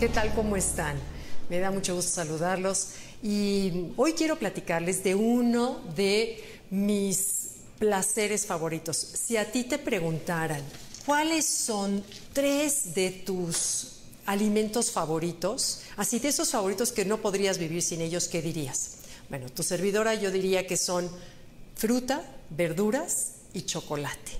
¿Qué tal? ¿Cómo están? Me da mucho gusto saludarlos y hoy quiero platicarles de uno de mis placeres favoritos. Si a ti te preguntaran cuáles son tres de tus alimentos favoritos, así de esos favoritos que no podrías vivir sin ellos, ¿qué dirías? Bueno, tu servidora yo diría que son fruta, verduras y chocolate.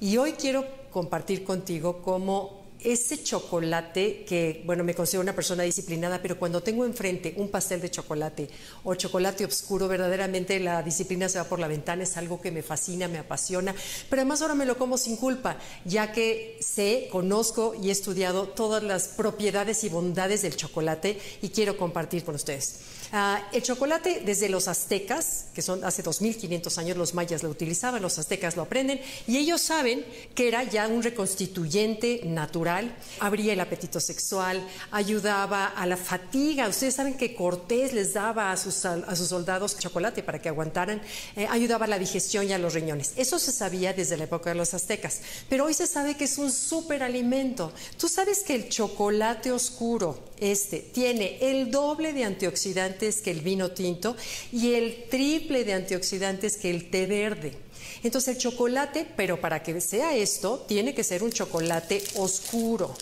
Y hoy quiero compartir contigo cómo ese chocolate que, bueno, me considero una persona disciplinada, pero cuando tengo enfrente un pastel de chocolate o chocolate oscuro, verdaderamente la disciplina se va por la ventana, es algo que me fascina, me apasiona, pero además ahora me lo como sin culpa, ya que sé, conozco y he estudiado todas las propiedades y bondades del chocolate y quiero compartir con ustedes. Ah, el chocolate desde los aztecas, que son hace 2500 años los mayas lo utilizaban, los aztecas lo aprenden y ellos saben que era ya un reconstituyente natural, abría el apetito sexual, ayudaba a la fatiga. Ustedes saben que Cortés les daba a sus, a sus soldados chocolate para que aguantaran, eh, ayudaba a la digestión y a los riñones. Eso se sabía desde la época de los aztecas, pero hoy se sabe que es un superalimento. Tú sabes que el chocolate oscuro, este, tiene el doble de antioxidantes que el vino tinto y el triple de antioxidantes que el té verde. Entonces el chocolate, pero para que sea esto, tiene que ser un chocolate oscuro.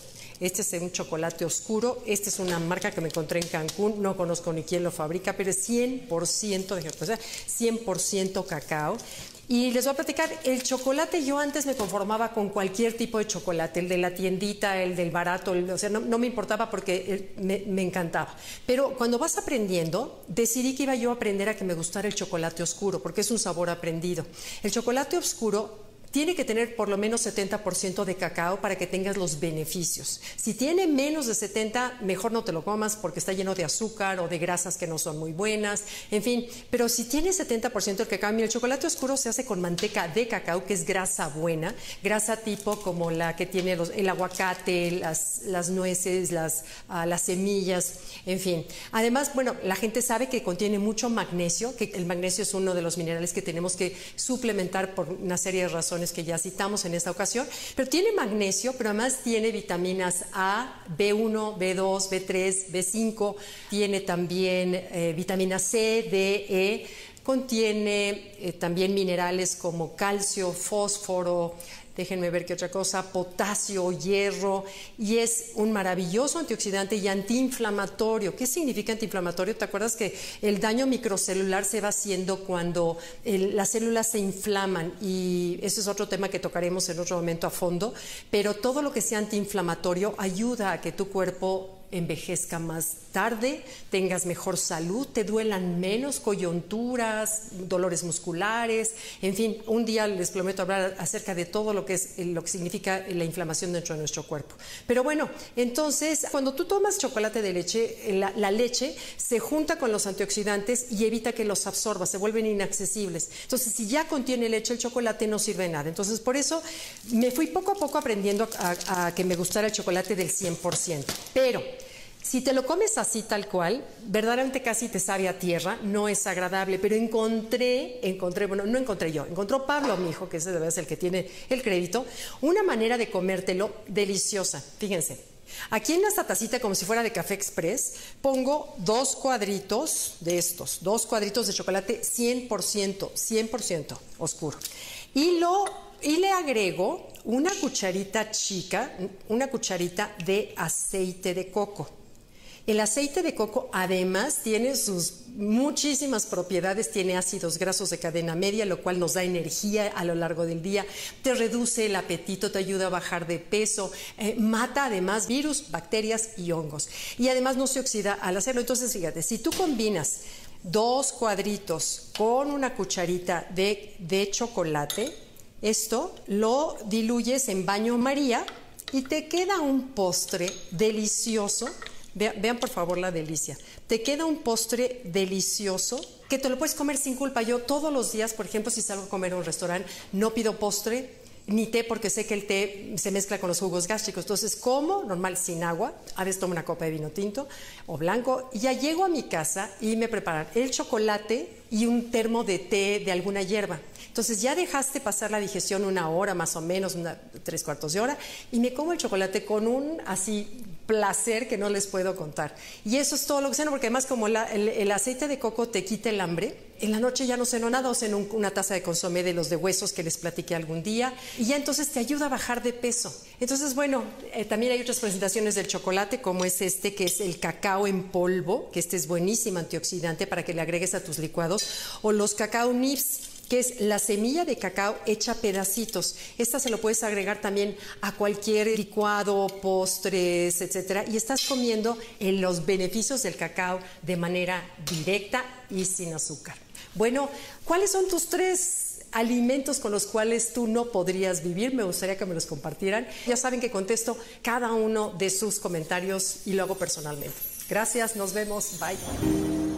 Este es un chocolate oscuro. Esta es una marca que me encontré en Cancún. No conozco ni quién lo fabrica, pero es 100%, de, 100% cacao. Y les voy a platicar, el chocolate yo antes me conformaba con cualquier tipo de chocolate, el de la tiendita, el del barato, o sea, no, me importaba porque me, me, encantaba. Pero cuando vas aprendiendo, decidí que iba yo a aprender a que me gustara el chocolate oscuro, porque es un sabor aprendido. El chocolate oscuro tiene que tener por lo menos 70% de cacao para que tengas los beneficios. Si tiene menos de 70, mejor no te lo comas porque está lleno de azúcar o de grasas que no son muy buenas, en fin, pero si tiene 70% de cacao, mira, el chocolate oscuro se hace con manteca de cacao, que es grasa buena, grasa tipo como la que tiene el aguacate, las, nueces, ah, las semillas, en fin. Además, bueno, la gente sabe que contiene mucho magnesio, que el magnesio es uno de los minerales que tenemos que suplementar por una serie de razones que ya citamos en esta ocasión, pero tiene magnesio, pero además tiene vitaminas A, B1, B2, B3, B5, tiene también eh, vitamina C, D, E, contiene eh, también minerales como calcio, fósforo, déjenme ver qué otra cosa, potasio, hierro, y es un maravilloso antioxidante y antiinflamatorio. ¿Qué significa antiinflamatorio? ¿Te acuerdas que el daño microcelular se va haciendo cuando las células se inflaman? Y ese es otro tema que tocaremos en otro momento a fondo, pero todo lo que sea antiinflamatorio ayuda a que tu cuerpo envejezca más tarde, tengas mejor salud, te duelan menos coyunturas, dolores musculares, en fin, un día les prometo hablar acerca de todo lo que es lo que significa la inflamación dentro de nuestro cuerpo. Pero bueno, entonces cuando tú tomas chocolate de leche, la, la leche se junta con los antioxidantes y evita que los absorbas, se vuelven inaccesibles. Entonces, si ya contiene leche, el chocolate no sirve de nada. Entonces, por eso me fui poco a poco aprendiendo a, a que me gustara el chocolate del 100%. Pero si te lo comes así tal cual, verdaderamente casi te sabe a tierra, no es agradable, pero encontré, encontré, bueno, no encontré yo, encontró Pablo, mi hijo, que ese debe ser el que tiene el crédito, una manera de comértelo deliciosa. Fíjense, aquí en esta tacita, como si fuera de café express, pongo dos cuadritos de estos, dos cuadritos de chocolate 100%, 100% oscuro. Y, lo, y le agrego una cucharita chica, una cucharita de aceite de coco. El aceite de coco además tiene sus muchísimas propiedades, tiene ácidos grasos de cadena media, lo cual nos da energía a lo largo del día, te reduce el apetito, te ayuda a bajar de peso, eh, mata además virus, bacterias y hongos. Y además no se oxida al hacerlo. Entonces, fíjate, si tú combinas dos cuadritos con una cucharita de, de chocolate, esto lo diluyes en baño María y te queda un postre delicioso Vean, por favor la delicia. Te queda un postre delicioso que te lo puedes comer sin culpa. Yo todos los días, por ejemplo, si salgo a comer a un restaurante, no pido postre ni té porque sé que el té se mezcla con los jugos gástricos. Entonces, como normal sin agua, a veces tomo una copa de vino tinto o blanco, y ya llego a mi casa y me preparan el chocolate y un termo de té de alguna hierba. Entonces ya dejaste pasar la digestión una hora más o menos, tres cuartos de hora, y me como el chocolate con un así placer que no les puedo contar. Y eso es todo lo que ceno, porque además como el, aceite de coco te quita el hambre, en la noche ya no ceno nada o ceno una taza de consomé de los de huesos que les platiqué algún día y ya entonces te ayuda a bajar de peso. Entonces, bueno, eh, también hay otras presentaciones del chocolate como es este, que es el cacao en polvo, que este es buenísimo antioxidante para que le agregues a tus licuados, o los cacao nips que es la semilla de cacao hecha pedacitos. Esta se lo puedes agregar también a cualquier licuado, postres, etcétera, y estás comiendo en los beneficios del cacao de manera directa y sin azúcar. Bueno, ¿cuáles son tus tres alimentos con los cuales tú no podrías vivir? Me gustaría que me los compartieran. Ya saben que contesto cada uno de sus comentarios y lo hago personalmente. Gracias, nos vemos, bye.